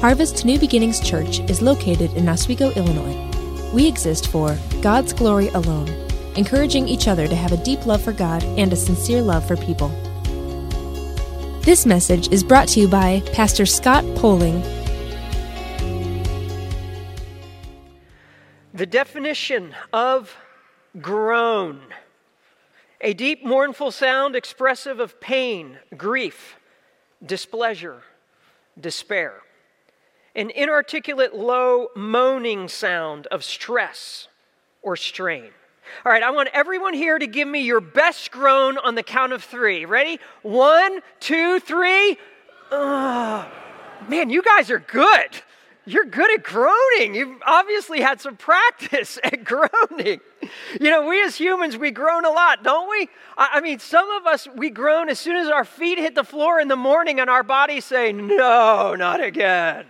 Harvest New Beginnings Church is located in Oswego, Illinois. We exist for God's glory alone, encouraging each other to have a deep love for God and a sincere love for people. This message is brought to you by Pastor Scott Poling. The definition of groan a deep, mournful sound expressive of pain, grief, displeasure, despair. An inarticulate, low, moaning sound of stress or strain. All right, I want everyone here to give me your best groan on the count of three. Ready? One, two, three. Ugh. Man, you guys are good. You're good at groaning. You've obviously had some practice at groaning. You know, we as humans, we groan a lot, don't we? I mean, some of us, we groan as soon as our feet hit the floor in the morning and our bodies say, No, not again.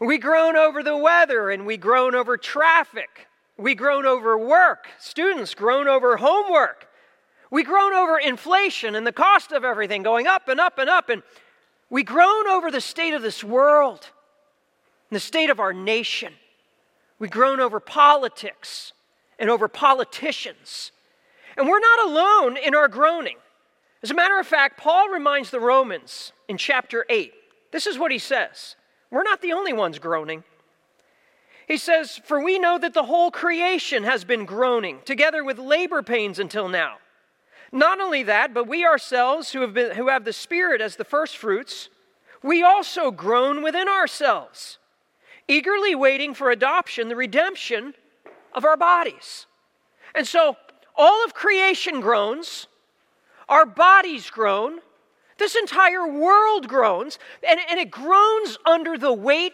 We groan over the weather and we groan over traffic. We groan over work. Students groan over homework. We groan over inflation and the cost of everything going up and up and up. And we groan over the state of this world and the state of our nation. We groan over politics and over politicians. And we're not alone in our groaning. As a matter of fact, Paul reminds the Romans in chapter 8. This is what he says We're not the only ones groaning. He says, For we know that the whole creation has been groaning, together with labor pains until now. Not only that, but we ourselves, who have, been, who have the Spirit as the first fruits, we also groan within ourselves eagerly waiting for adoption, the redemption of our bodies. And so, all of creation groans, our bodies groan, this entire world groans, and, and it groans under the weight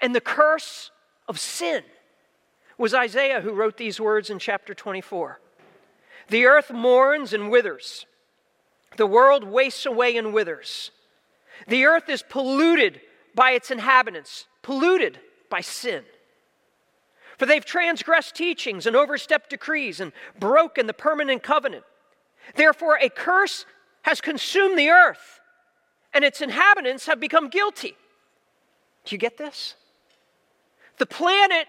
and the curse of sin. It was Isaiah who wrote these words in chapter 24. The earth mourns and withers. The world wastes away and withers. The earth is polluted by its inhabitants polluted by sin. For they've transgressed teachings and overstepped decrees and broken the permanent covenant. Therefore, a curse has consumed the earth, and its inhabitants have become guilty. Do you get this? The planet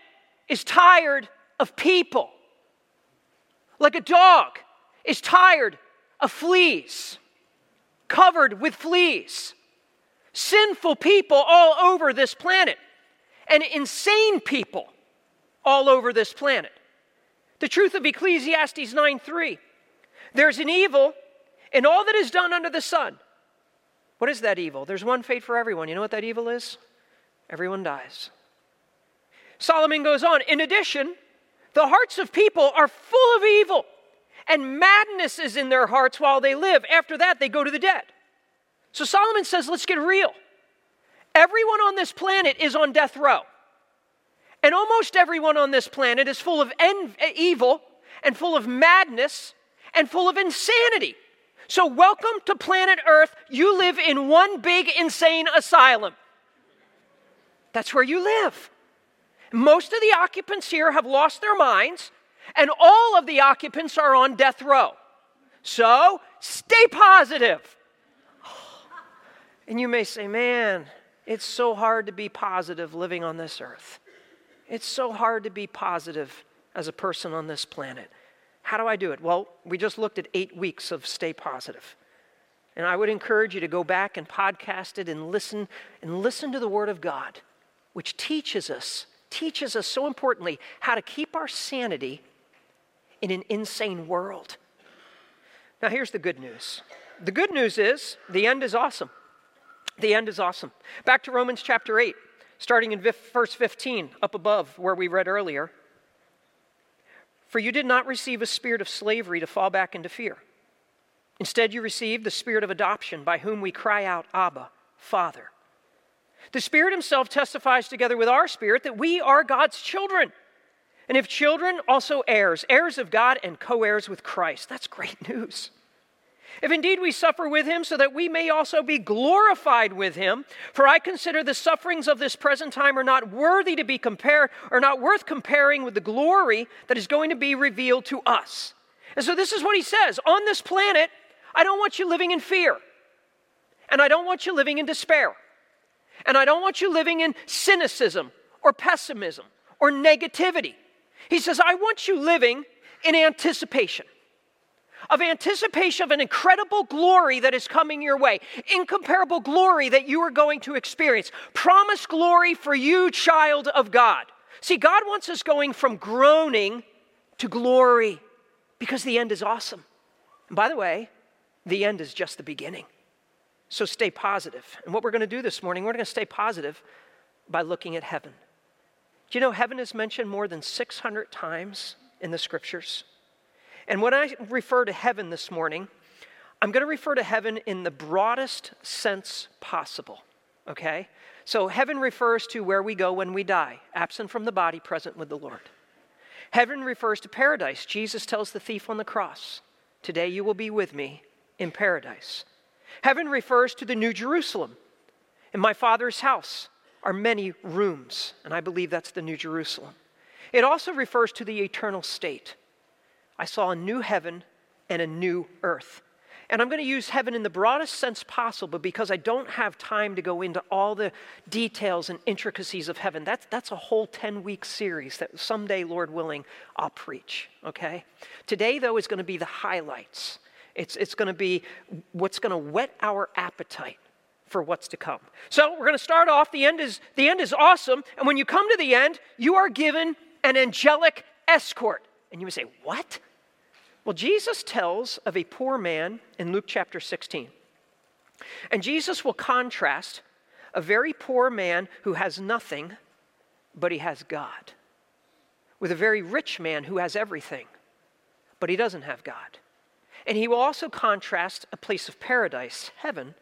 is tired of people, like a dog is tired of fleas, covered with fleas sinful people all over this planet, and insane people all over this planet. The truth of Ecclesiastes 9 3 there's an evil in all that is done under the sun. What is that evil? There's one fate for everyone. You know what that evil is? Everyone dies. Solomon goes on, in addition, the hearts of people are full of evil, and madness is in their hearts while they live. After that, they go to the dead. So Solomon says, let's get real. Everyone on this planet is on death row. And almost everyone on this planet is full of en- evil and full of madness and full of insanity. So, welcome to planet Earth. You live in one big insane asylum. That's where you live. Most of the occupants here have lost their minds, and all of the occupants are on death row. So, stay positive. And you may say, man, it's so hard to be positive living on this earth. It's so hard to be positive as a person on this planet. How do I do it? Well, we just looked at eight weeks of Stay Positive. And I would encourage you to go back and podcast it and listen and listen to the Word of God, which teaches us, teaches us so importantly how to keep our sanity in an insane world. Now, here's the good news the good news is the end is awesome. The end is awesome. Back to Romans chapter 8, starting in verse 15, up above where we read earlier. For you did not receive a spirit of slavery to fall back into fear. Instead, you received the spirit of adoption by whom we cry out, Abba, Father. The Spirit Himself testifies together with our spirit that we are God's children. And if children, also heirs, heirs of God and co heirs with Christ. That's great news. If indeed we suffer with him, so that we may also be glorified with him. For I consider the sufferings of this present time are not worthy to be compared, or not worth comparing with the glory that is going to be revealed to us. And so this is what he says On this planet, I don't want you living in fear, and I don't want you living in despair. And I don't want you living in cynicism or pessimism or negativity. He says, I want you living in anticipation of anticipation of an incredible glory that is coming your way, incomparable glory that you are going to experience, promised glory for you, child of God. See, God wants us going from groaning to glory because the end is awesome. And by the way, the end is just the beginning. So stay positive. And what we're going to do this morning, we're going to stay positive by looking at heaven. Do you know heaven is mentioned more than 600 times in the scriptures? And when I refer to heaven this morning, I'm going to refer to heaven in the broadest sense possible, okay? So heaven refers to where we go when we die, absent from the body, present with the Lord. Heaven refers to paradise. Jesus tells the thief on the cross, Today you will be with me in paradise. Heaven refers to the New Jerusalem. In my Father's house are many rooms, and I believe that's the New Jerusalem. It also refers to the eternal state. I saw a new heaven and a new earth. And I'm going to use heaven in the broadest sense possible because I don't have time to go into all the details and intricacies of heaven. That's, that's a whole 10 week series that someday, Lord willing, I'll preach, okay? Today, though, is going to be the highlights. It's, it's going to be what's going to whet our appetite for what's to come. So we're going to start off. The end is the end is awesome, and when you come to the end, you are given an angelic escort. And you would say, "What?" Well, Jesus tells of a poor man in Luke chapter 16. And Jesus will contrast a very poor man who has nothing, but he has God, with a very rich man who has everything, but he doesn't have God. And he will also contrast a place of paradise, heaven,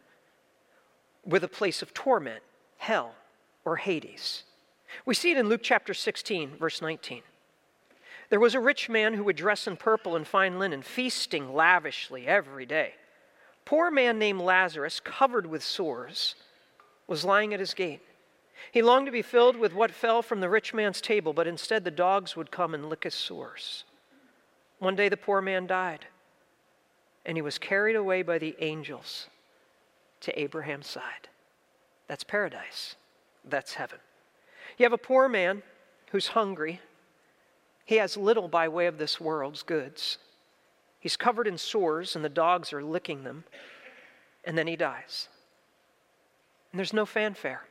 with a place of torment, hell, or Hades. We see it in Luke chapter 16, verse 19. There was a rich man who would dress in purple and fine linen, feasting lavishly every day. Poor man named Lazarus, covered with sores, was lying at his gate. He longed to be filled with what fell from the rich man's table, but instead the dogs would come and lick his sores. One day the poor man died, and he was carried away by the angels to Abraham's side. That's paradise. That's heaven. You have a poor man who's hungry he has little by way of this world's goods. He's covered in sores, and the dogs are licking them, and then he dies. And there's no fanfare,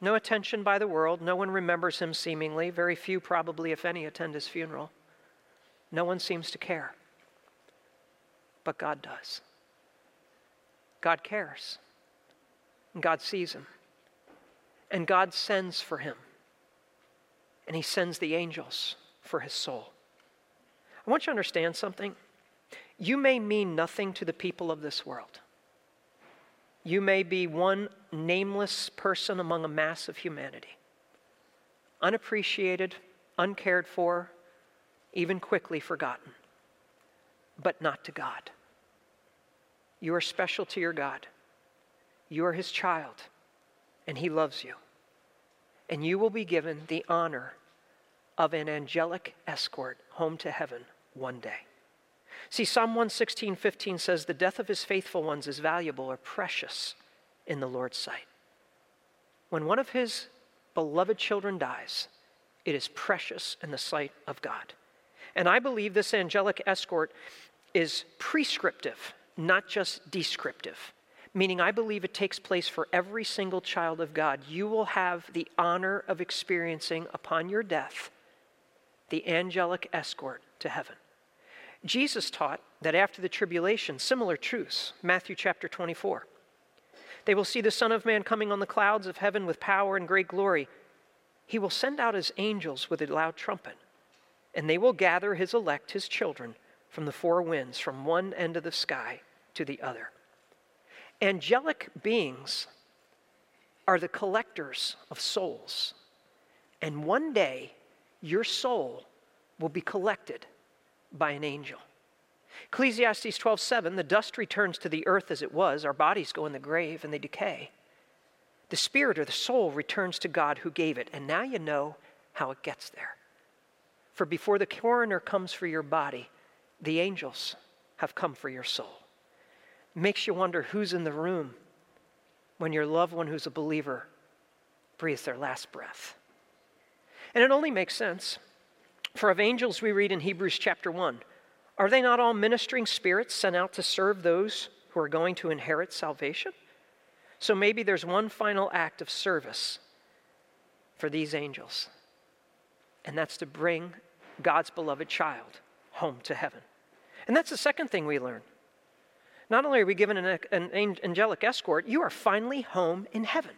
no attention by the world. No one remembers him seemingly. Very few, probably, if any, attend his funeral. No one seems to care. But God does. God cares. And God sees him. And God sends for him and he sends the angels for his soul. I want you to understand something. You may mean nothing to the people of this world. You may be one nameless person among a mass of humanity, unappreciated, uncared for, even quickly forgotten, but not to God. You are special to your God. You are his child, and he loves you. And you will be given the honor of an angelic escort home to heaven one day. See, Psalm 116, 15 says, The death of his faithful ones is valuable or precious in the Lord's sight. When one of his beloved children dies, it is precious in the sight of God. And I believe this angelic escort is prescriptive, not just descriptive. Meaning, I believe it takes place for every single child of God. You will have the honor of experiencing upon your death the angelic escort to heaven. Jesus taught that after the tribulation, similar truths, Matthew chapter 24. They will see the Son of Man coming on the clouds of heaven with power and great glory. He will send out his angels with a loud trumpet, and they will gather his elect, his children, from the four winds, from one end of the sky to the other. Angelic beings are the collectors of souls. And one day, your soul will be collected by an angel. Ecclesiastes 12:7 the dust returns to the earth as it was our bodies go in the grave and they decay the spirit or the soul returns to God who gave it and now you know how it gets there for before the coroner comes for your body the angels have come for your soul it makes you wonder who's in the room when your loved one who's a believer breathes their last breath. And it only makes sense. For of angels we read in Hebrews chapter 1 Are they not all ministering spirits sent out to serve those who are going to inherit salvation? So maybe there's one final act of service for these angels, and that's to bring God's beloved child home to heaven. And that's the second thing we learn. Not only are we given an, an angelic escort, you are finally home in heaven.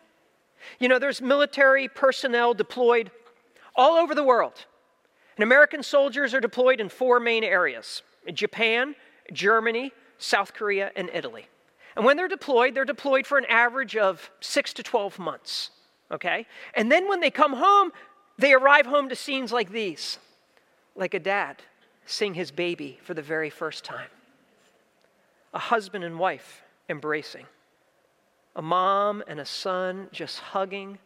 You know, there's military personnel deployed all over the world. And American soldiers are deployed in four main areas Japan, Germany, South Korea, and Italy. And when they're deployed, they're deployed for an average of six to 12 months. Okay? And then when they come home, they arrive home to scenes like these like a dad seeing his baby for the very first time, a husband and wife embracing, a mom and a son just hugging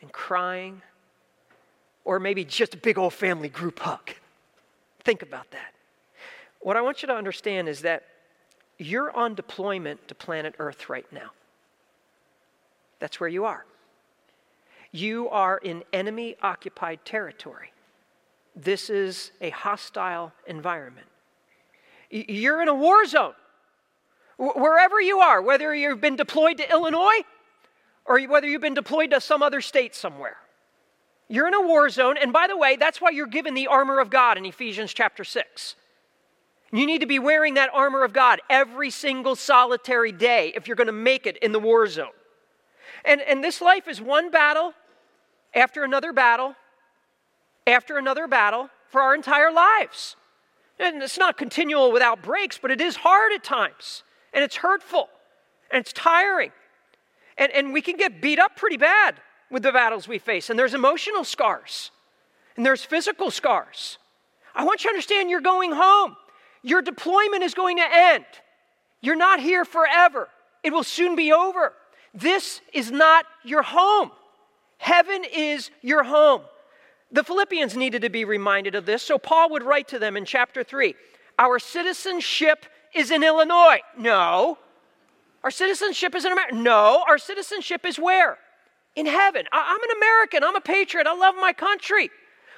and crying, or maybe just a big old family group hug. Think about that. What I want you to understand is that you're on deployment to planet Earth right now. That's where you are. You are in enemy occupied territory. This is a hostile environment. You're in a war zone. Wherever you are, whether you've been deployed to Illinois or whether you've been deployed to some other state somewhere, you're in a war zone. And by the way, that's why you're given the armor of God in Ephesians chapter 6. You need to be wearing that armor of God every single solitary day if you're going to make it in the war zone. And, and this life is one battle after another battle after another battle for our entire lives. And it's not continual without breaks, but it is hard at times. And it's hurtful. And it's tiring. And, and we can get beat up pretty bad with the battles we face. And there's emotional scars. And there's physical scars. I want you to understand you're going home. Your deployment is going to end. You're not here forever, it will soon be over. This is not your home. Heaven is your home. The Philippians needed to be reminded of this, so Paul would write to them in chapter 3 Our citizenship is in Illinois. No. Our citizenship is in America. No. Our citizenship is where? In heaven. I'm an American. I'm a patriot. I love my country.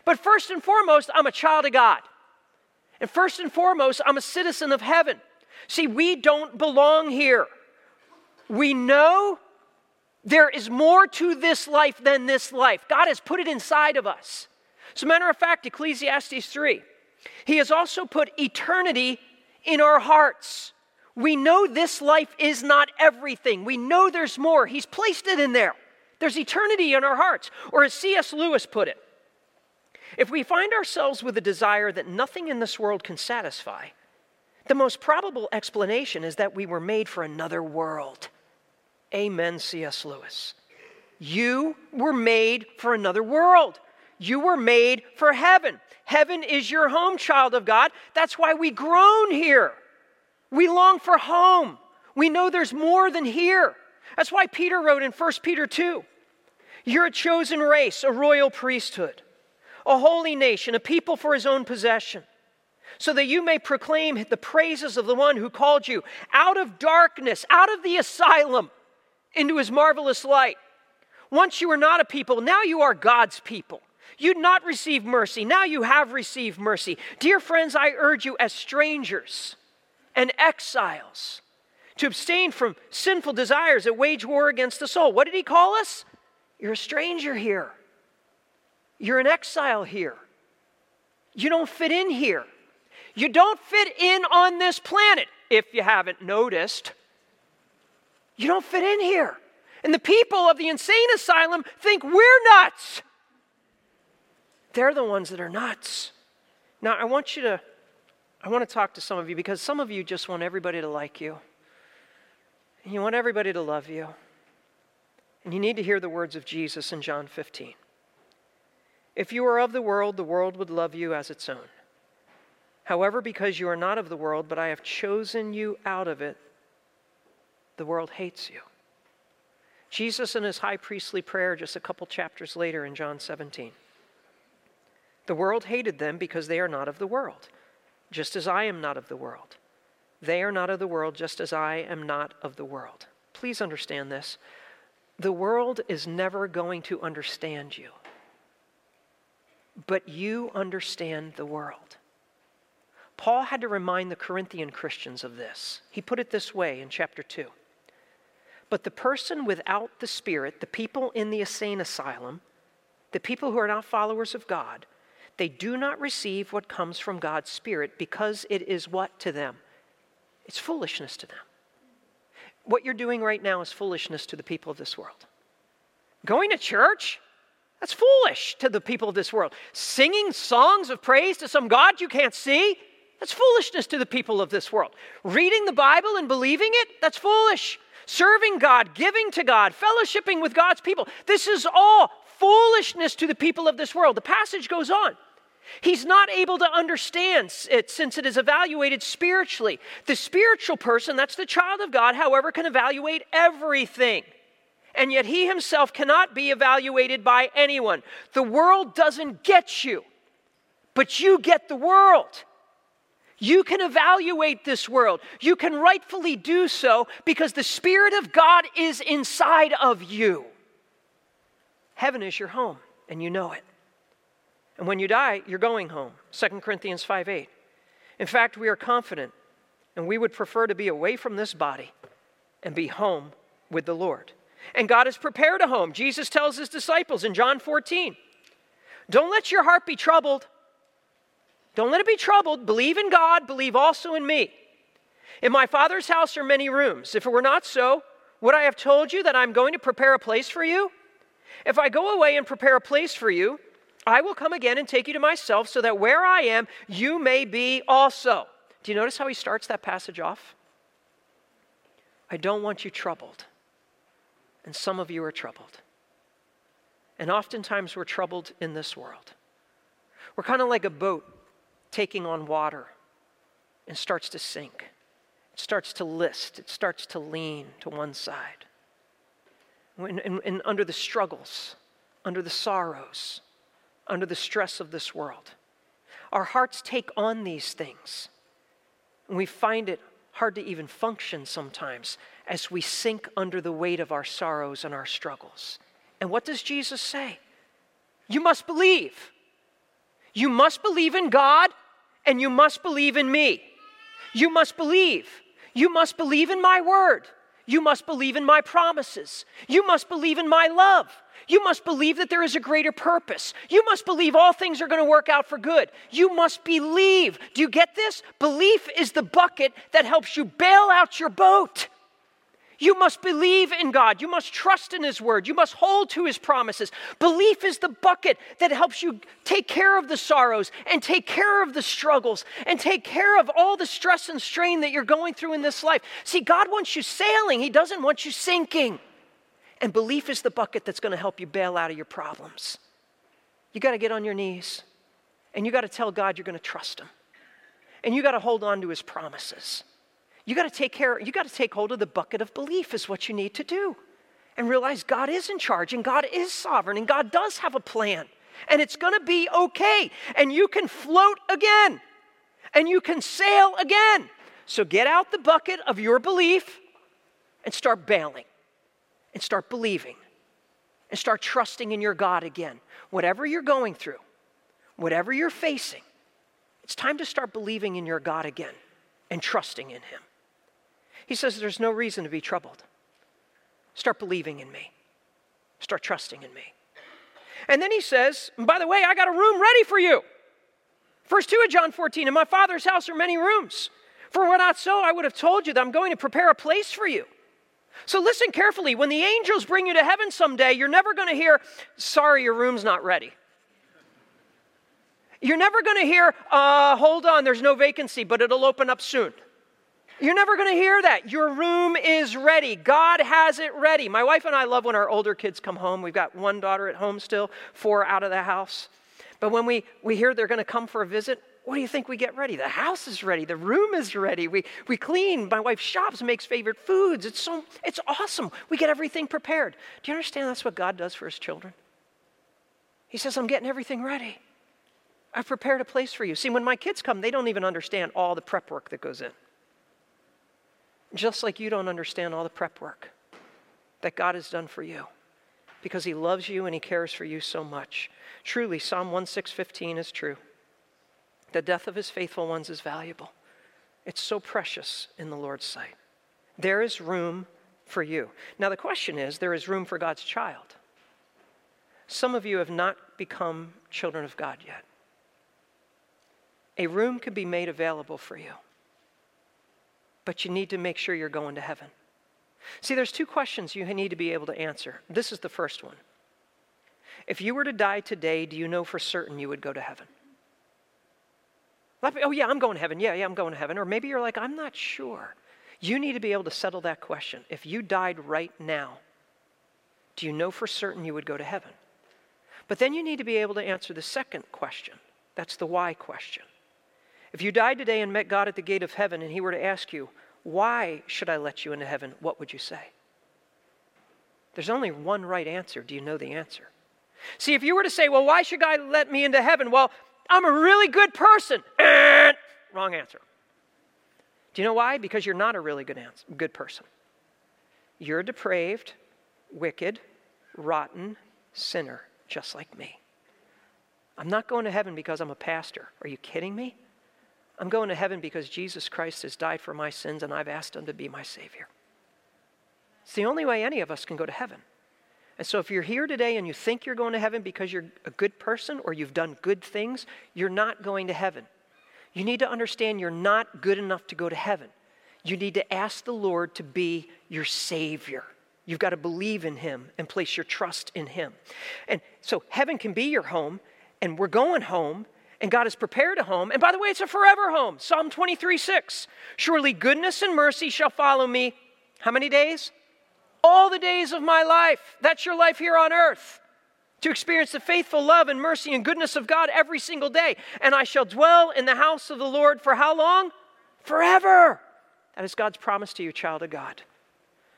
But first and foremost, I'm a child of God. And first and foremost, I'm a citizen of heaven. See, we don't belong here. We know there is more to this life than this life. God has put it inside of us. As a matter of fact, Ecclesiastes 3, He has also put eternity in our hearts. We know this life is not everything. We know there's more. He's placed it in there. There's eternity in our hearts. Or as C.S. Lewis put it, if we find ourselves with a desire that nothing in this world can satisfy, the most probable explanation is that we were made for another world. Amen, C.S. Lewis. You were made for another world. You were made for heaven. Heaven is your home, child of God. That's why we groan here. We long for home. We know there's more than here. That's why Peter wrote in 1 Peter 2 You're a chosen race, a royal priesthood a holy nation, a people for his own possession, so that you may proclaim the praises of the one who called you out of darkness, out of the asylum, into his marvelous light. Once you were not a people, now you are God's people. You'd not receive mercy, now you have received mercy. Dear friends, I urge you as strangers and exiles to abstain from sinful desires that wage war against the soul. What did he call us? You're a stranger here. You're an exile here. You don't fit in here. You don't fit in on this planet, if you haven't noticed. You don't fit in here. And the people of the insane asylum think we're nuts. They're the ones that are nuts. Now, I want you to, I want to talk to some of you because some of you just want everybody to like you. And you want everybody to love you. And you need to hear the words of Jesus in John 15. If you are of the world, the world would love you as its own. However, because you are not of the world, but I have chosen you out of it, the world hates you. Jesus in his high priestly prayer just a couple chapters later in John 17. The world hated them because they are not of the world, just as I am not of the world. They are not of the world, just as I am not of the world. Please understand this. The world is never going to understand you, but you understand the world. Paul had to remind the Corinthian Christians of this. He put it this way in chapter 2. But the person without the Spirit, the people in the insane asylum, the people who are not followers of God, they do not receive what comes from God's Spirit because it is what to them? It's foolishness to them. What you're doing right now is foolishness to the people of this world. Going to church? That's foolish to the people of this world. Singing songs of praise to some God you can't see? That's foolishness to the people of this world. Reading the Bible and believing it? That's foolish. Serving God, giving to God, fellowshipping with God's people. This is all foolishness to the people of this world. The passage goes on. He's not able to understand it since it is evaluated spiritually. The spiritual person, that's the child of God, however, can evaluate everything. And yet he himself cannot be evaluated by anyone. The world doesn't get you, but you get the world. You can evaluate this world. You can rightfully do so because the Spirit of God is inside of you. Heaven is your home, and you know it. And when you die, you're going home. 2 Corinthians 5 8. In fact, we are confident, and we would prefer to be away from this body and be home with the Lord. And God has prepared a home. Jesus tells his disciples in John 14 Don't let your heart be troubled. Don't let it be troubled. Believe in God, believe also in me. In my Father's house are many rooms. If it were not so, would I have told you that I'm going to prepare a place for you? If I go away and prepare a place for you, I will come again and take you to myself, so that where I am, you may be also. Do you notice how he starts that passage off? I don't want you troubled. And some of you are troubled. And oftentimes we're troubled in this world. We're kind of like a boat taking on water and starts to sink. It starts to list, it starts to lean to one side. And, and, and under the struggles, under the sorrows, under the stress of this world. Our hearts take on these things. And we find it hard to even function sometimes as we sink under the weight of our sorrows and our struggles. And what does Jesus say? You must believe. You must believe in God and you must believe in me. You must believe. You must believe in my word. You must believe in my promises. You must believe in my love. You must believe that there is a greater purpose. You must believe all things are going to work out for good. You must believe. Do you get this? Belief is the bucket that helps you bail out your boat. You must believe in God. You must trust in His word. You must hold to His promises. Belief is the bucket that helps you take care of the sorrows and take care of the struggles and take care of all the stress and strain that you're going through in this life. See, God wants you sailing, He doesn't want you sinking. And belief is the bucket that's going to help you bail out of your problems. You got to get on your knees and you got to tell God you're going to trust Him. And you got to hold on to His promises. You got to take care, you got to take hold of the bucket of belief, is what you need to do. And realize God is in charge and God is sovereign and God does have a plan. And it's going to be okay. And you can float again and you can sail again. So get out the bucket of your belief and start bailing and start believing and start trusting in your God again. Whatever you're going through, whatever you're facing, it's time to start believing in your God again and trusting in Him. He says, There's no reason to be troubled. Start believing in me, start trusting in me. And then he says, By the way, I got a room ready for you. Verse 2 of John 14 In my Father's house are many rooms. For were not so, I would have told you that I'm going to prepare a place for you. So listen carefully. When the angels bring you to heaven someday, you're never going to hear, Sorry, your room's not ready. You're never going to hear, uh, Hold on, there's no vacancy, but it'll open up soon. You're never going to hear that. Your room is ready. God has it ready. My wife and I love when our older kids come home. We've got one daughter at home still, four out of the house. But when we, we hear they're going to come for a visit, what do you think we get ready? The house is ready. The room is ready. We, we clean. My wife shops, makes favorite foods. It's, so, it's awesome. We get everything prepared. Do you understand that's what God does for his children? He says, I'm getting everything ready. I've prepared a place for you. See, when my kids come, they don't even understand all the prep work that goes in just like you don't understand all the prep work. that God has done for you because he loves you and he cares for you so much. Truly, Psalm 1615 is true. The death of his faithful ones is valuable. It's so precious in the Lord's sight. There is room for you. Now, the question is there is room for God's child. Some of you have not become children of God yet. A room could be made available for you, but you need to make sure you're going to heaven. See, there's two questions you need to be able to answer. This is the first one. If you were to die today, do you know for certain you would go to heaven? Oh, yeah, I'm going to heaven. Yeah, yeah, I'm going to heaven. Or maybe you're like, I'm not sure. You need to be able to settle that question. If you died right now, do you know for certain you would go to heaven? But then you need to be able to answer the second question. That's the why question. If you died today and met God at the gate of heaven and he were to ask you, why should I let you into heaven? What would you say? There's only one right answer. Do you know the answer? See, if you were to say, well, why should God let me into heaven? Well, I'm a really good person. Eh, wrong answer. Do you know why? Because you're not a really good, answer, good person. You're a depraved, wicked, rotten sinner, just like me. I'm not going to heaven because I'm a pastor. Are you kidding me? I'm going to heaven because Jesus Christ has died for my sins and I've asked him to be my Savior. It's the only way any of us can go to heaven. And so if you're here today and you think you're going to heaven because you're a good person or you've done good things, you're not going to heaven. You need to understand you're not good enough to go to heaven. You need to ask the Lord to be your Savior. You've got to believe in Him and place your trust in Him. And so heaven can be your home, and we're going home, and God has prepared a home. And by the way, it's a forever home. Psalm 23 6. Surely goodness and mercy shall follow me. How many days? All the days of my life. That's your life here on earth. To experience the faithful love and mercy and goodness of God every single day. And I shall dwell in the house of the Lord for how long? Forever. That is God's promise to you, child of God.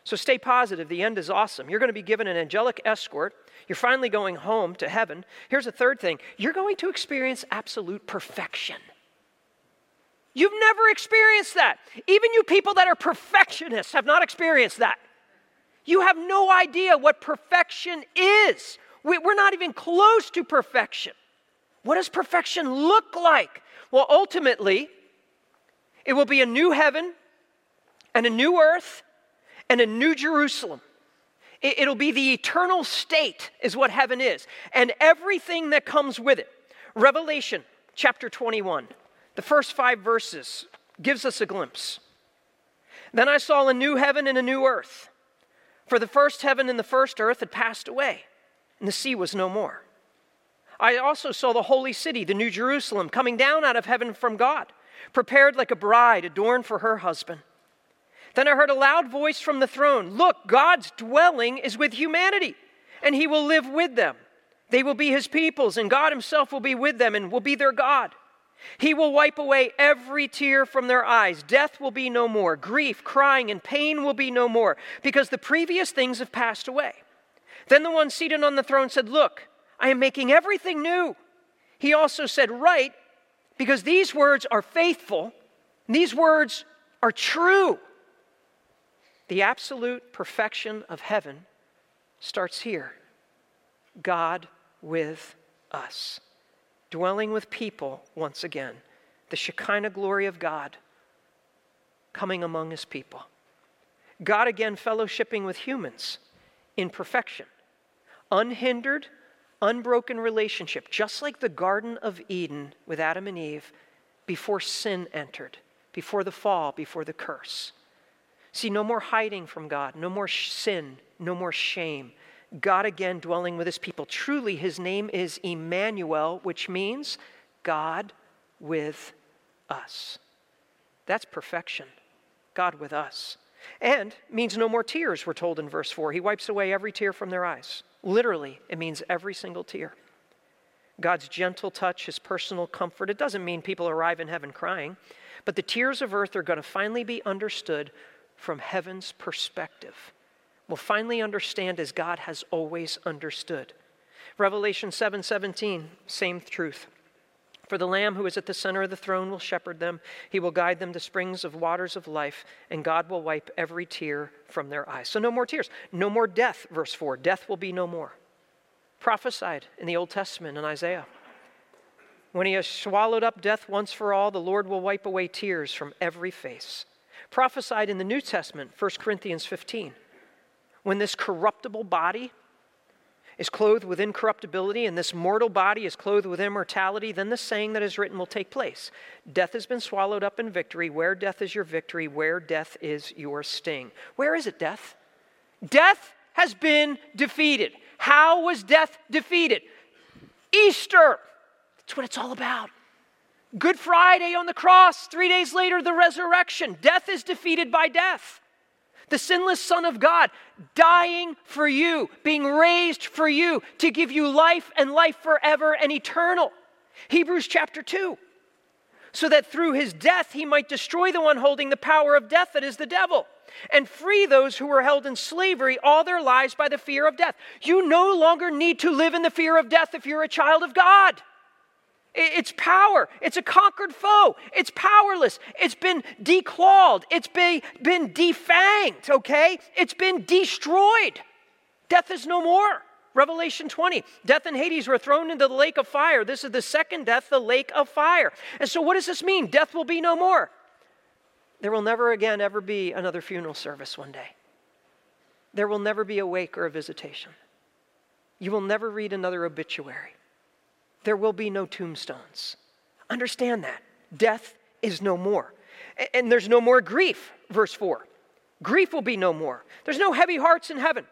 So stay positive. The end is awesome. You're going to be given an angelic escort you're finally going home to heaven. Here's a third thing you're going to experience absolute perfection. You've never experienced that. Even you people that are perfectionists have not experienced that. You have no idea what perfection is. We're not even close to perfection. What does perfection look like? Well, ultimately, it will be a new heaven and a new earth and a new Jerusalem. It'll be the eternal state, is what heaven is, and everything that comes with it. Revelation chapter 21, the first five verses, gives us a glimpse. Then I saw a new heaven and a new earth. For the first heaven and the first earth had passed away, and the sea was no more. I also saw the holy city, the New Jerusalem, coming down out of heaven from God, prepared like a bride adorned for her husband. Then I heard a loud voice from the throne Look, God's dwelling is with humanity, and he will live with them. They will be his peoples, and God himself will be with them and will be their God. He will wipe away every tear from their eyes. Death will be no more. Grief, crying, and pain will be no more, because the previous things have passed away. Then the one seated on the throne said, Look, I am making everything new. He also said, Write, because these words are faithful, these words are true. The absolute perfection of heaven starts here God with us, dwelling with people once again, the Shekinah glory of God coming among his people. God again fellowshipping with humans in perfection, unhindered, unbroken relationship, just like the Garden of Eden with Adam and Eve before sin entered, before the fall, before the curse. See, no more hiding from God, no more sin, no more shame. God again dwelling with his people. Truly, his name is Emmanuel, which means God with us. That's perfection. God with us. And means no more tears, we're told in verse 4. He wipes away every tear from their eyes. Literally, it means every single tear. God's gentle touch, his personal comfort. It doesn't mean people arrive in heaven crying, but the tears of earth are going to finally be understood from heaven's perspective. We'll finally understand as God has always understood. Revelation 7:17, same truth. For the Lamb who is at the center of the throne will shepherd them. He will guide them to springs of waters of life, and God will wipe every tear from their eyes. So, no more tears. No more death, verse 4. Death will be no more. Prophesied in the Old Testament in Isaiah. When he has swallowed up death once for all, the Lord will wipe away tears from every face. Prophesied in the New Testament, 1 Corinthians 15. When this corruptible body is clothed with incorruptibility and this mortal body is clothed with immortality, then the saying that is written will take place Death has been swallowed up in victory. Where death is your victory, where death is your sting. Where is it, death? Death has been defeated. How was death defeated? Easter. That's what it's all about. Good Friday on the cross, three days later, the resurrection. Death is defeated by death the sinless Son of God, dying for you, being raised for you to give you life and life forever and eternal. Hebrews chapter 2. So that through his death he might destroy the one holding the power of death, that is the devil, and free those who were held in slavery all their lives by the fear of death. You no longer need to live in the fear of death if you're a child of God. It's power. It's a conquered foe. It's powerless. It's been declawed. It's been, been defanged, okay? It's been destroyed. Death is no more. Revelation 20. Death and Hades were thrown into the lake of fire. This is the second death, the lake of fire. And so, what does this mean? Death will be no more. There will never again ever be another funeral service one day. There will never be a wake or a visitation. You will never read another obituary there will be no tombstones. Understand that. Death is no more. And there's no more grief, verse 4. Grief will be no more. There's no heavy hearts in heaven.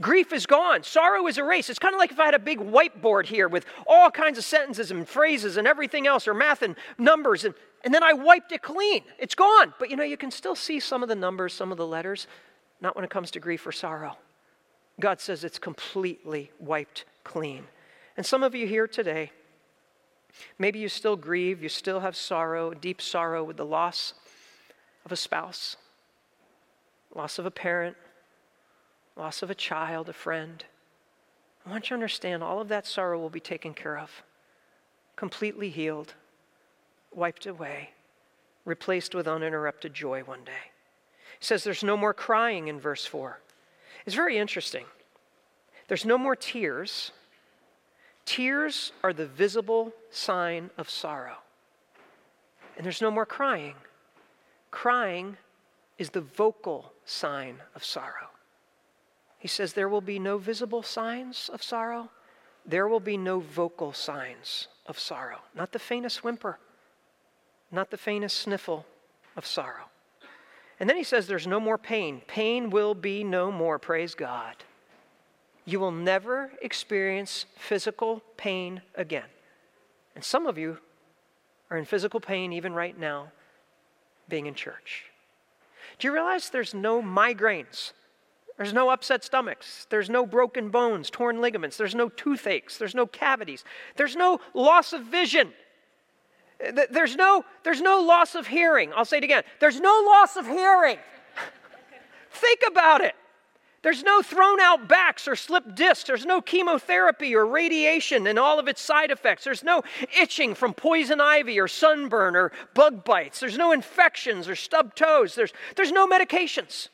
Grief is gone. Sorrow is erased. It's kind of like if I had a big whiteboard here with all kinds of sentences and phrases and everything else, or math and numbers, and, and then I wiped it clean. It's gone. But you know, you can still see some of the numbers, some of the letters, not when it comes to grief or sorrow. God says it's completely wiped clean. And some of you here today, maybe you still grieve, you still have sorrow, deep sorrow with the loss of a spouse, loss of a parent, loss of a child, a friend. I want you to understand all of that sorrow will be taken care of, completely healed, wiped away, replaced with uninterrupted joy one day. He says there's no more crying in verse 4. It's very interesting. There's no more tears Tears are the visible sign of sorrow. And there's no more crying. Crying is the vocal sign of sorrow. He says there will be no visible signs of sorrow, there will be no vocal signs of sorrow. Not the faintest whimper, not the faintest sniffle of sorrow. And then he says there's no more pain. Pain will be no more, praise God. You will never experience physical pain again. And some of you are in physical pain even right now, being in church. Do you realize there's no migraines? There's no upset stomachs. There's no broken bones, torn ligaments. There's no toothaches. There's no cavities. There's no loss of vision. There's no, there's no loss of hearing. I'll say it again. There's no loss of hearing. Think about it. There's no thrown out backs or slipped discs. There's no chemotherapy or radiation and all of its side effects. There's no itching from poison ivy or sunburn or bug bites. There's no infections or stubbed toes. There's, there's no medications.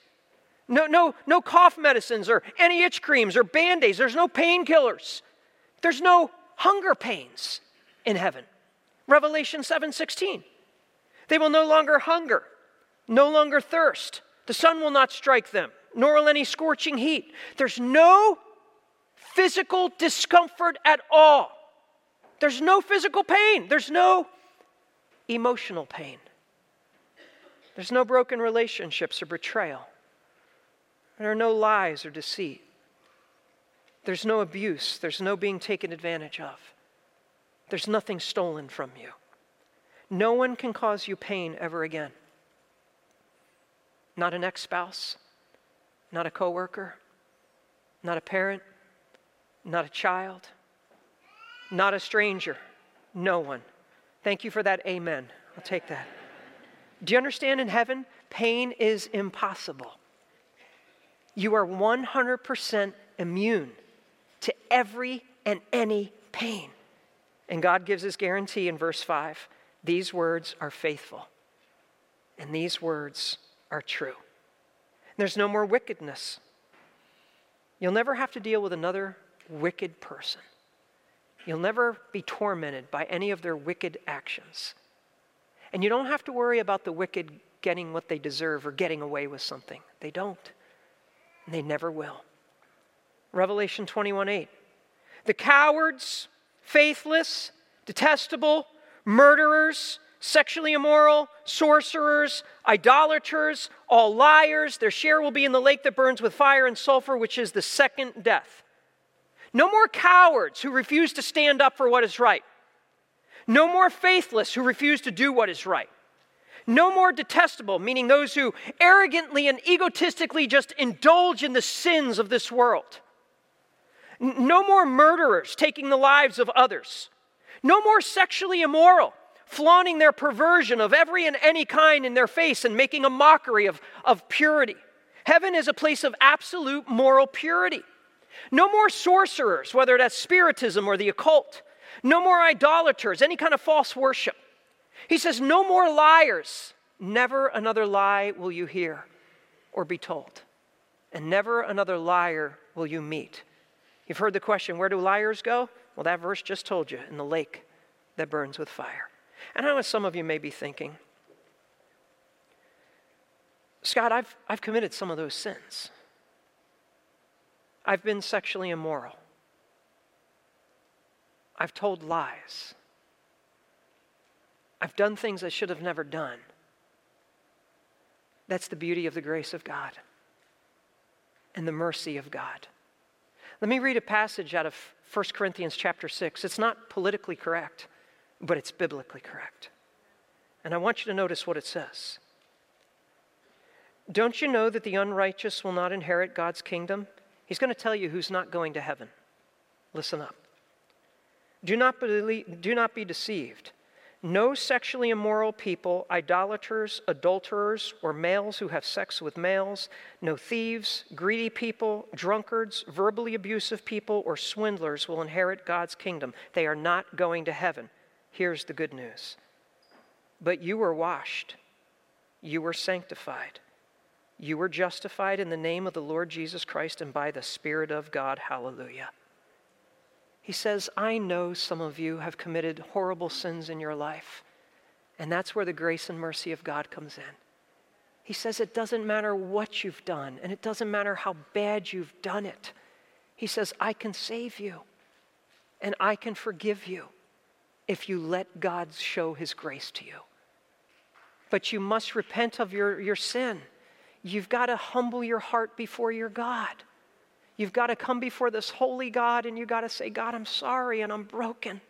No, no, no cough medicines or any itch creams or band aids. There's no painkillers. There's no hunger pains in heaven. Revelation 7:16. They will no longer hunger, no longer thirst. The sun will not strike them nor will any scorching heat. There's no physical discomfort at all. There's no physical pain. There's no emotional pain. There's no broken relationships or betrayal. There are no lies or deceit. There's no abuse. There's no being taken advantage of. There's nothing stolen from you. No one can cause you pain ever again. Not an ex spouse, not a coworker, not a parent, not a child, not a stranger, no one. Thank you for that amen. I'll take that. Do you understand in heaven, pain is impossible. You are 100% immune to every and any pain. And God gives his guarantee in verse 5 these words are faithful, and these words are true. There's no more wickedness. You'll never have to deal with another wicked person. You'll never be tormented by any of their wicked actions. And you don't have to worry about the wicked getting what they deserve or getting away with something. They don't. And they never will. Revelation 21 8. The cowards, faithless, detestable, murderers, sexually immoral, sorcerers, idolaters, all liars. Their share will be in the lake that burns with fire and sulfur, which is the second death. No more cowards who refuse to stand up for what is right. No more faithless who refuse to do what is right. No more detestable, meaning those who arrogantly and egotistically just indulge in the sins of this world. No more murderers taking the lives of others. No more sexually immoral, flaunting their perversion of every and any kind in their face and making a mockery of, of purity. Heaven is a place of absolute moral purity. No more sorcerers, whether that's spiritism or the occult. No more idolaters, any kind of false worship. He says, No more liars. Never another lie will you hear or be told, and never another liar will you meet. You've heard the question, Where do liars go? Well, that verse just told you in the lake that burns with fire. And I know some of you may be thinking, Scott, I've, I've committed some of those sins. I've been sexually immoral. I've told lies. I've done things I should have never done. That's the beauty of the grace of God and the mercy of God. Let me read a passage out of 1 Corinthians chapter 6. It's not politically correct, but it's biblically correct. And I want you to notice what it says. Don't you know that the unrighteous will not inherit God's kingdom? He's going to tell you who's not going to heaven. Listen up. Do not, believe, do not be deceived. No sexually immoral people, idolaters, adulterers, or males who have sex with males, no thieves, greedy people, drunkards, verbally abusive people, or swindlers will inherit God's kingdom. They are not going to heaven. Here's the good news. But you were washed, you were sanctified, you were justified in the name of the Lord Jesus Christ and by the Spirit of God. Hallelujah. He says, I know some of you have committed horrible sins in your life. And that's where the grace and mercy of God comes in. He says, it doesn't matter what you've done, and it doesn't matter how bad you've done it. He says, I can save you, and I can forgive you if you let God show his grace to you. But you must repent of your, your sin. You've got to humble your heart before your God. You've got to come before this holy God and you've got to say, God, I'm sorry and I'm broken.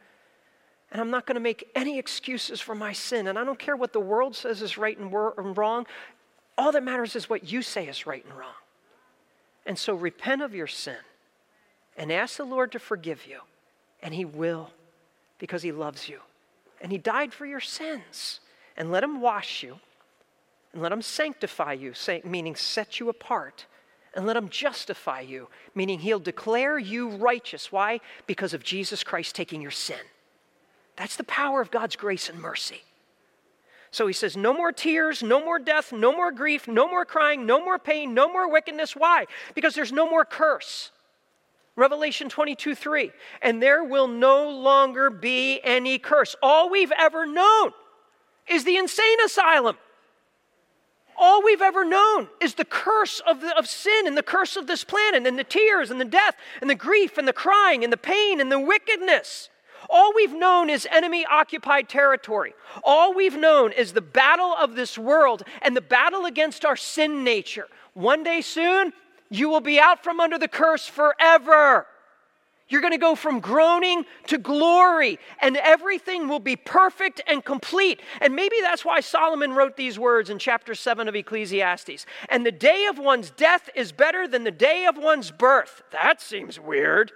And I'm not going to make any excuses for my sin. And I don't care what the world says is right and, wrong. All that matters is what you say is right and wrong. And so repent of your sin and ask the Lord to forgive you. And He will because He loves you. And He died for your sins. And let Him wash you and let Him sanctify you, meaning set you apart and let him justify you, meaning he'll declare you righteous. Why? Because of Jesus Christ taking your sin. That's the power of God's grace and mercy. So he says, No more tears, no more death, no more grief, no more crying, no more pain, no more wickedness. Why? Because there's no more curse. Revelation 22 3. And there will no longer be any curse. All we've ever known is the insane asylum. All we've ever known is the curse of, the, of sin and the curse of this planet and the tears and the death and the grief and the crying and the pain and the wickedness. All we've known is enemy occupied territory. All we've known is the battle of this world and the battle against our sin nature. One day soon, you will be out from under the curse forever. You're going to go from groaning to glory, and everything will be perfect and complete. And maybe that's why Solomon wrote these words in chapter 7 of Ecclesiastes. And the day of one's death is better than the day of one's birth. That seems weird.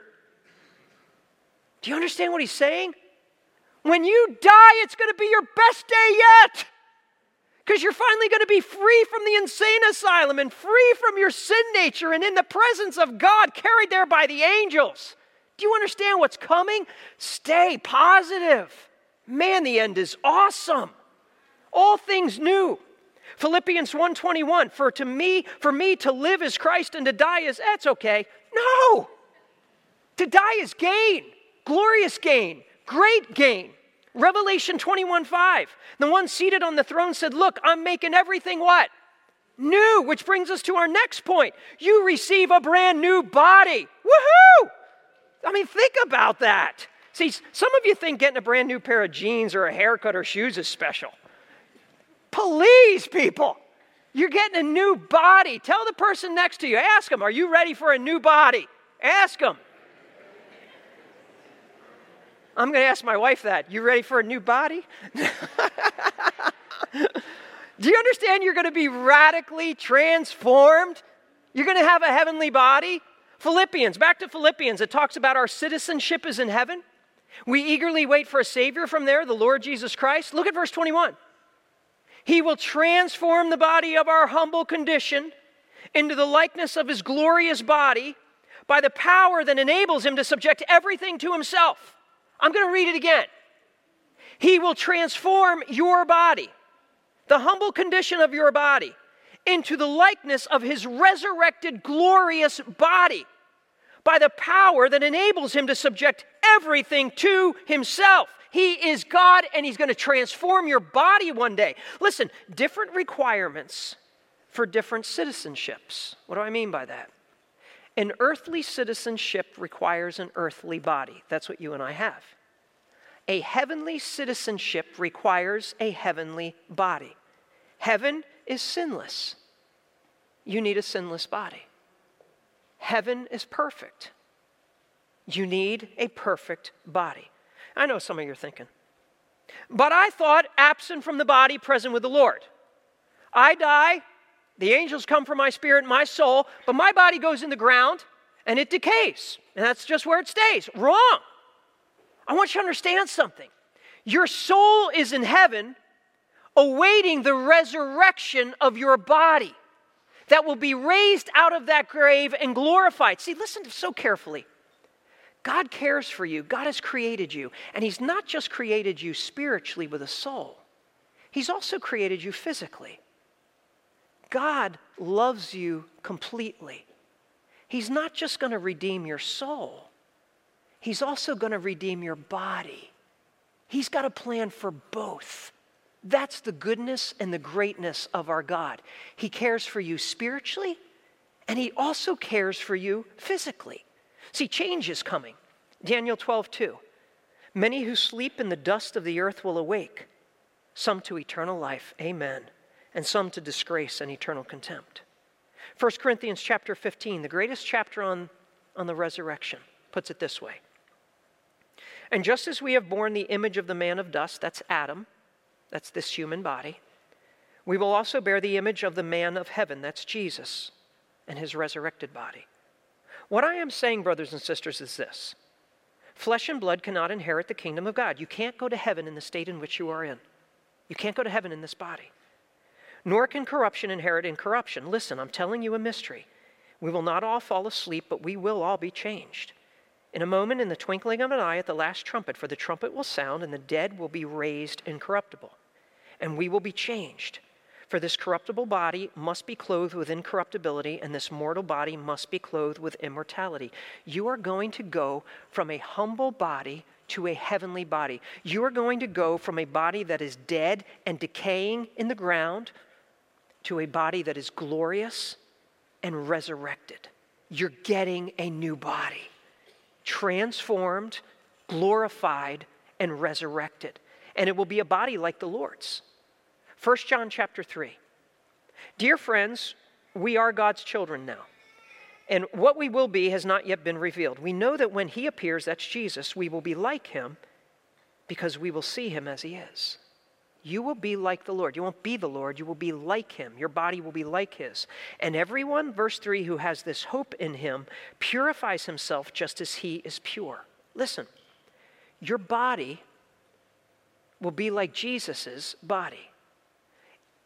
Do you understand what he's saying? When you die, it's going to be your best day yet. Because you're finally going to be free from the insane asylum and free from your sin nature and in the presence of God, carried there by the angels. Do you understand what's coming? Stay positive. Man, the end is awesome. All things new. Philippians 1:21 for to me for me to live is Christ and to die is that's okay. No. To die is gain. Glorious gain. Great gain. Revelation 21 5. The one seated on the throne said, Look, I'm making everything what? New, which brings us to our next point. You receive a brand new body. Woohoo! I mean, think about that. See, some of you think getting a brand new pair of jeans or a haircut or shoes is special. Please, people, you're getting a new body. Tell the person next to you, ask them, Are you ready for a new body? Ask them. I'm going to ask my wife that. You ready for a new body? Do you understand you're going to be radically transformed? You're going to have a heavenly body? Philippians, back to Philippians, it talks about our citizenship is in heaven. We eagerly wait for a Savior from there, the Lord Jesus Christ. Look at verse 21. He will transform the body of our humble condition into the likeness of His glorious body by the power that enables Him to subject everything to Himself. I'm going to read it again. He will transform your body, the humble condition of your body, into the likeness of his resurrected, glorious body by the power that enables him to subject everything to himself. He is God and he's going to transform your body one day. Listen, different requirements for different citizenships. What do I mean by that? An earthly citizenship requires an earthly body. That's what you and I have. A heavenly citizenship requires a heavenly body. Heaven is sinless. You need a sinless body. Heaven is perfect. You need a perfect body. I know some of you are thinking, but I thought absent from the body, present with the Lord. I die, the angels come for my spirit, my soul, but my body goes in the ground and it decays. And that's just where it stays. Wrong. I want you to understand something. Your soul is in heaven awaiting the resurrection of your body that will be raised out of that grave and glorified. See, listen so carefully. God cares for you. God has created you. And He's not just created you spiritually with a soul, He's also created you physically. God loves you completely. He's not just going to redeem your soul, He's also going to redeem your body. He's got a plan for both. That's the goodness and the greatness of our God. He cares for you spiritually, and He also cares for you physically. See, change is coming. Daniel 12, 2. Many who sleep in the dust of the earth will awake, some to eternal life, amen, and some to disgrace and eternal contempt. 1 Corinthians chapter 15, the greatest chapter on, on the resurrection, puts it this way. And just as we have borne the image of the man of dust, that's Adam, that's this human body, we will also bear the image of the man of heaven, that's Jesus, and his resurrected body. What I am saying, brothers and sisters, is this flesh and blood cannot inherit the kingdom of God. You can't go to heaven in the state in which you are in. You can't go to heaven in this body. Nor can corruption inherit incorruption. Listen, I'm telling you a mystery. We will not all fall asleep, but we will all be changed. In a moment, in the twinkling of an eye, at the last trumpet, for the trumpet will sound, and the dead will be raised incorruptible, and we will be changed. For this corruptible body must be clothed with incorruptibility, and this mortal body must be clothed with immortality. You are going to go from a humble body to a heavenly body. You are going to go from a body that is dead and decaying in the ground to a body that is glorious and resurrected. You're getting a new body, transformed, glorified, and resurrected. And it will be a body like the Lord's. 1 John chapter 3. Dear friends, we are God's children now. And what we will be has not yet been revealed. We know that when he appears, that's Jesus, we will be like him because we will see him as he is. You will be like the Lord. You won't be the Lord, you will be like him. Your body will be like his. And everyone, verse 3, who has this hope in him purifies himself just as he is pure. Listen, your body will be like Jesus' body.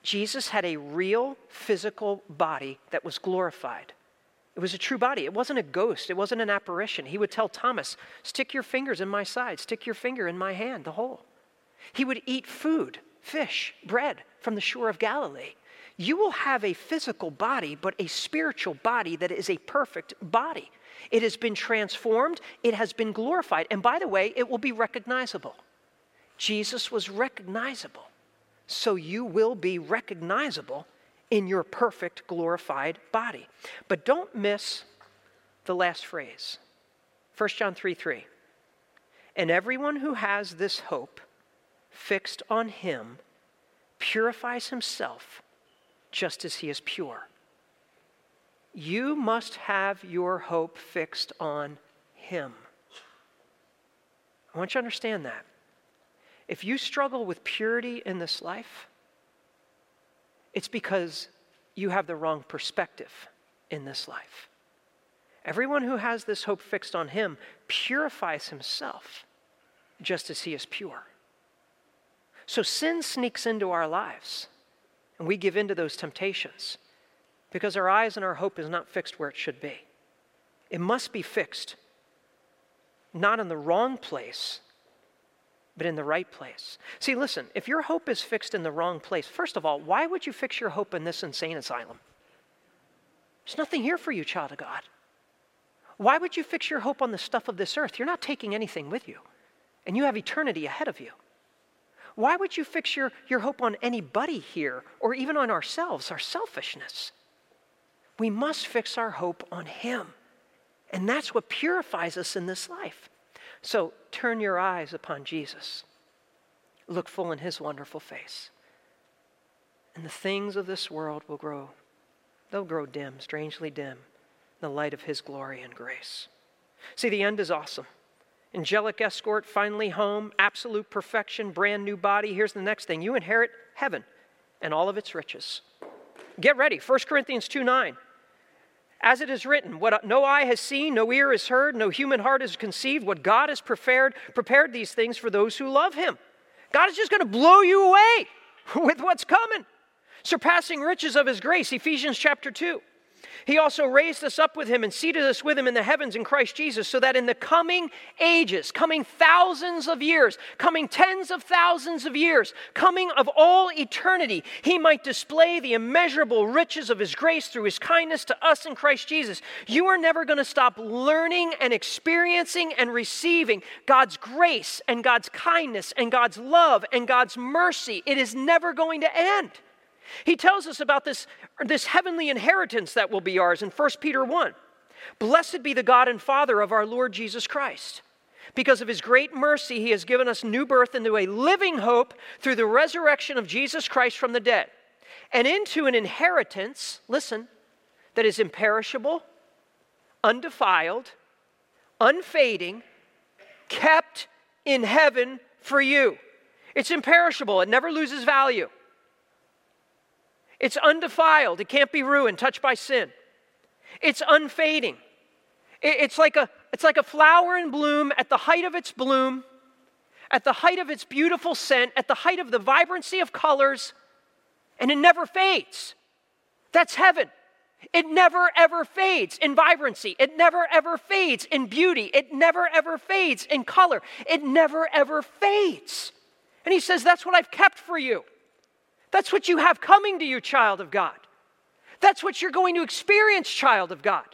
Jesus had a real physical body that was glorified. It was a true body. It wasn't a ghost. It wasn't an apparition. He would tell Thomas, Stick your fingers in my side, stick your finger in my hand, the hole. He would eat food, fish, bread from the shore of Galilee. You will have a physical body, but a spiritual body that is a perfect body. It has been transformed, it has been glorified. And by the way, it will be recognizable. Jesus was recognizable. So you will be recognizable in your perfect glorified body. But don't miss the last phrase 1 John 3 3. And everyone who has this hope fixed on him purifies himself just as he is pure. You must have your hope fixed on him. I want you to understand that. If you struggle with purity in this life, it's because you have the wrong perspective in this life. Everyone who has this hope fixed on him purifies himself just as he is pure. So sin sneaks into our lives, and we give in to those temptations because our eyes and our hope is not fixed where it should be. It must be fixed not in the wrong place, but in the right place. See, listen, if your hope is fixed in the wrong place, first of all, why would you fix your hope in this insane asylum? There's nothing here for you, child of God. Why would you fix your hope on the stuff of this earth? You're not taking anything with you, and you have eternity ahead of you. Why would you fix your, your hope on anybody here or even on ourselves, our selfishness? We must fix our hope on Him. And that's what purifies us in this life. So turn your eyes upon Jesus. Look full in His wonderful face. And the things of this world will grow, they'll grow dim, strangely dim, in the light of His glory and grace. See, the end is awesome angelic escort, finally home, absolute perfection, brand new body. Here's the next thing you inherit heaven and all of its riches. Get ready, 1 Corinthians 2 9. As it is written, what no eye has seen, no ear has heard, no human heart has conceived, what God has prepared, prepared these things for those who love him. God is just going to blow you away with what's coming. Surpassing riches of his grace, Ephesians chapter 2. He also raised us up with him and seated us with him in the heavens in Christ Jesus, so that in the coming ages, coming thousands of years, coming tens of thousands of years, coming of all eternity, he might display the immeasurable riches of his grace through his kindness to us in Christ Jesus. You are never going to stop learning and experiencing and receiving God's grace and God's kindness and God's love and God's mercy. It is never going to end. He tells us about this, this heavenly inheritance that will be ours in 1 Peter 1. Blessed be the God and Father of our Lord Jesus Christ. Because of his great mercy, he has given us new birth into a living hope through the resurrection of Jesus Christ from the dead, and into an inheritance, listen, that is imperishable, undefiled, unfading, kept in heaven for you. It's imperishable, it never loses value. It's undefiled, it can't be ruined, touched by sin. It's unfading. It's like a, it's like a flower in bloom at the height of its bloom, at the height of its beautiful scent, at the height of the vibrancy of colors, and it never fades. That's heaven. It never ever fades in vibrancy. It never ever fades in beauty. It never ever fades in color. It never ever fades. And he says, That's what I've kept for you. That's what you have coming to you, child of God. That's what you're going to experience, child of God.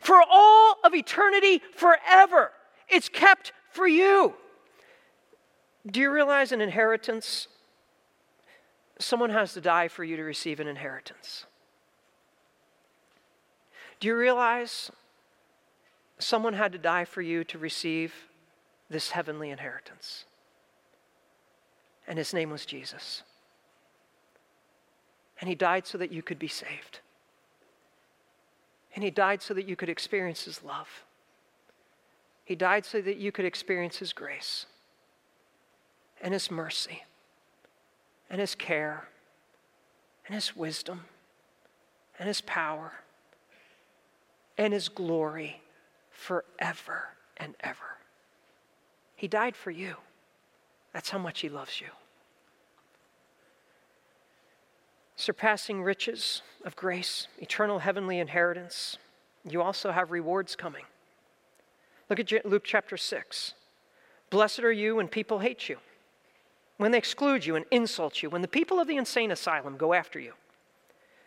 For all of eternity, forever. It's kept for you. Do you realize an inheritance? Someone has to die for you to receive an inheritance. Do you realize someone had to die for you to receive this heavenly inheritance? And his name was Jesus. And he died so that you could be saved. And he died so that you could experience his love. He died so that you could experience his grace and his mercy and his care and his wisdom and his power and his glory forever and ever. He died for you. That's how much he loves you. Surpassing riches of grace, eternal heavenly inheritance, you also have rewards coming. Look at Luke chapter 6. Blessed are you when people hate you, when they exclude you and insult you, when the people of the insane asylum go after you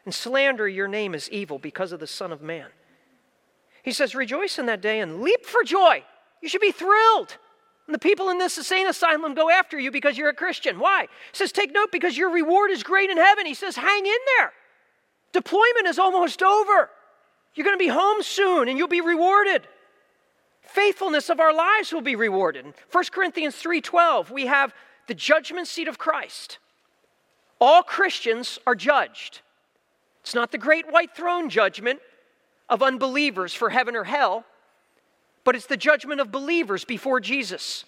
and slander your name as evil because of the Son of Man. He says, Rejoice in that day and leap for joy. You should be thrilled. And the people in this insane asylum go after you because you're a Christian. Why? He says, Take note because your reward is great in heaven. He says, Hang in there. Deployment is almost over. You're going to be home soon and you'll be rewarded. Faithfulness of our lives will be rewarded. 1 Corinthians 3:12, we have the judgment seat of Christ. All Christians are judged. It's not the great white throne judgment of unbelievers for heaven or hell, but it's the judgment of believers before Jesus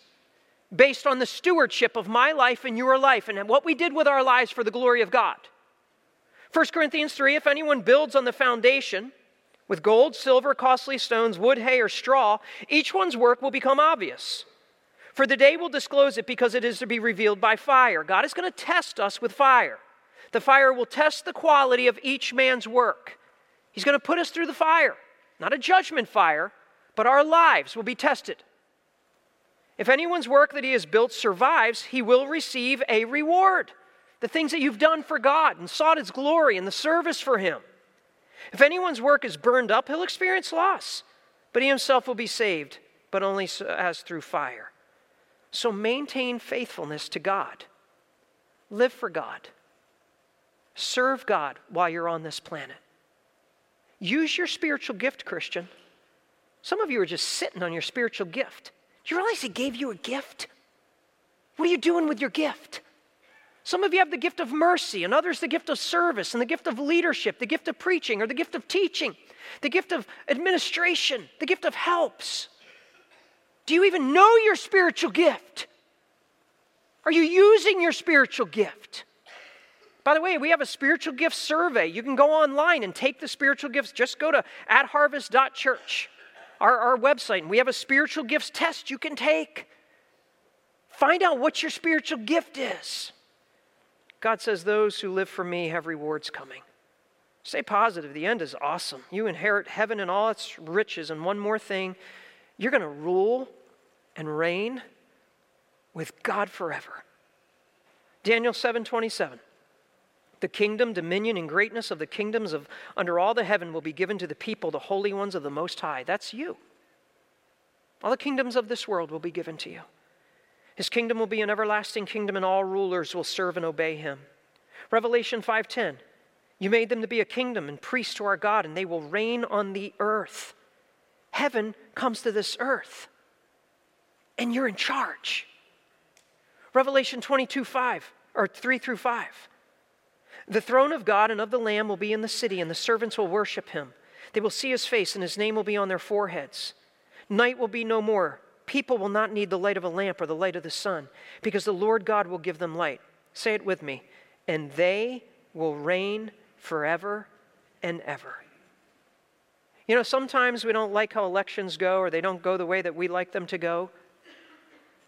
based on the stewardship of my life and your life and what we did with our lives for the glory of God. 1 Corinthians 3 If anyone builds on the foundation with gold, silver, costly stones, wood, hay, or straw, each one's work will become obvious. For the day will disclose it because it is to be revealed by fire. God is going to test us with fire. The fire will test the quality of each man's work. He's going to put us through the fire, not a judgment fire, but our lives will be tested. If anyone's work that he has built survives, he will receive a reward. The things that you've done for God and sought his glory and the service for him. If anyone's work is burned up, he'll experience loss, but he himself will be saved, but only as through fire. So maintain faithfulness to God. Live for God. Serve God while you're on this planet. Use your spiritual gift, Christian. Some of you are just sitting on your spiritual gift. Do you realize He gave you a gift? What are you doing with your gift? Some of you have the gift of mercy, and others the gift of service, and the gift of leadership, the gift of preaching, or the gift of teaching, the gift of administration, the gift of helps. Do you even know your spiritual gift? Are you using your spiritual gift? By the way, we have a spiritual gift survey. You can go online and take the spiritual gifts. Just go to atharvest.church, our, our website, and we have a spiritual gifts test you can take. Find out what your spiritual gift is. God says, Those who live for me have rewards coming. Stay positive. The end is awesome. You inherit heaven and all its riches. And one more thing you're going to rule and reign with God forever. Daniel 7 27. The kingdom, dominion, and greatness of the kingdoms of under all the heaven will be given to the people, the holy ones of the Most High. That's you. All the kingdoms of this world will be given to you. His kingdom will be an everlasting kingdom, and all rulers will serve and obey him. Revelation 5:10. You made them to be a kingdom and priests to our God, and they will reign on the earth. Heaven comes to this earth, and you're in charge. Revelation 22 5, or 3 through 5. The throne of God and of the Lamb will be in the city, and the servants will worship him. They will see his face, and his name will be on their foreheads. Night will be no more. People will not need the light of a lamp or the light of the sun, because the Lord God will give them light. Say it with me. And they will reign forever and ever. You know, sometimes we don't like how elections go, or they don't go the way that we like them to go.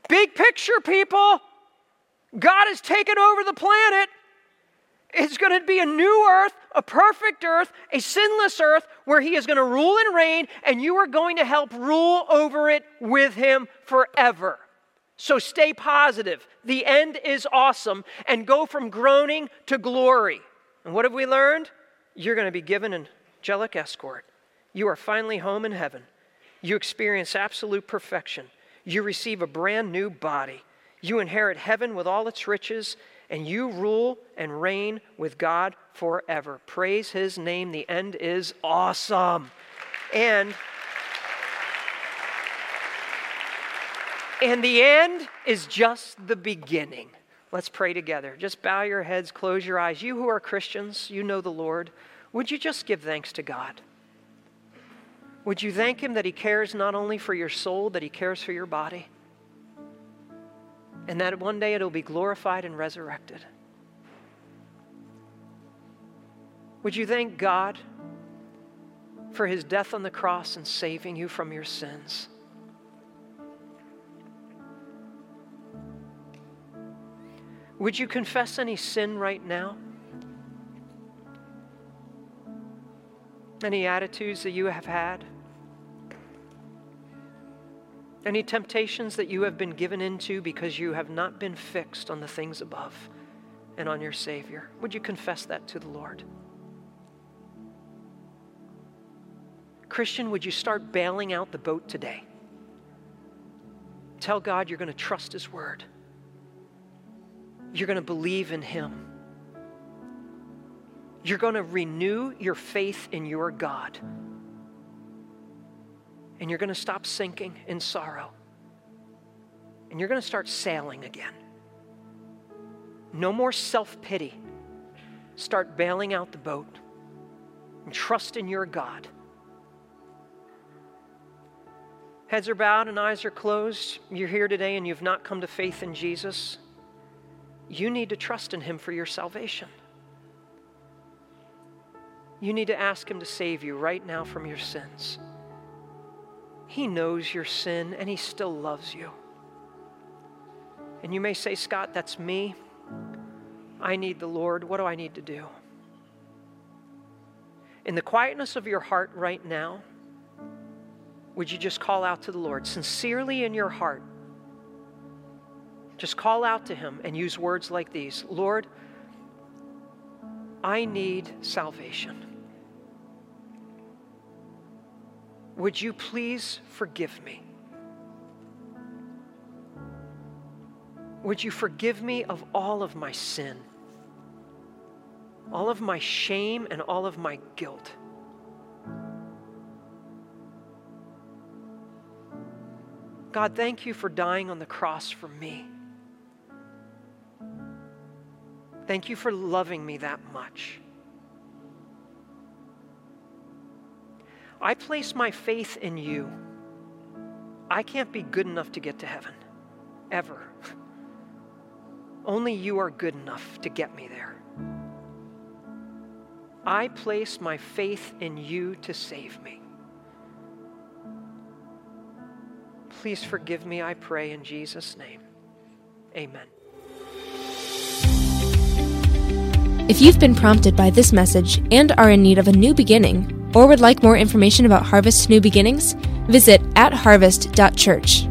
Big picture, people. God has taken over the planet. It's going to be a new earth, a perfect earth, a sinless earth where He is going to rule and reign, and you are going to help rule over it with Him forever. So stay positive. The end is awesome, and go from groaning to glory. And what have we learned? You're going to be given an angelic escort. You are finally home in heaven. You experience absolute perfection. You receive a brand new body. You inherit heaven with all its riches and you rule and reign with God forever. Praise his name. The end is awesome. And and the end is just the beginning. Let's pray together. Just bow your heads, close your eyes. You who are Christians, you know the Lord. Would you just give thanks to God? Would you thank Him that He cares not only for your soul, that He cares for your body? And that one day it'll be glorified and resurrected. Would you thank God for his death on the cross and saving you from your sins? Would you confess any sin right now? Any attitudes that you have had? Any temptations that you have been given into because you have not been fixed on the things above and on your Savior? Would you confess that to the Lord? Christian, would you start bailing out the boat today? Tell God you're going to trust His Word. You're going to believe in Him. You're going to renew your faith in your God and you're going to stop sinking in sorrow. And you're going to start sailing again. No more self pity. Start bailing out the boat and trust in your God. Heads are bowed and eyes are closed. You're here today and you've not come to faith in Jesus. You need to trust in Him for your salvation. You need to ask Him to save you right now from your sins. He knows your sin and He still loves you. And you may say, Scott, that's me. I need the Lord. What do I need to do? In the quietness of your heart right now, would you just call out to the Lord sincerely in your heart? Just call out to Him and use words like these Lord, I need salvation. Would you please forgive me? Would you forgive me of all of my sin, all of my shame, and all of my guilt? God, thank you for dying on the cross for me. Thank you for loving me that much. I place my faith in you. I can't be good enough to get to heaven, ever. Only you are good enough to get me there. I place my faith in you to save me. Please forgive me, I pray, in Jesus' name. Amen. If you've been prompted by this message and are in need of a new beginning, or would like more information about Harvest New Beginnings, visit at harvest.church.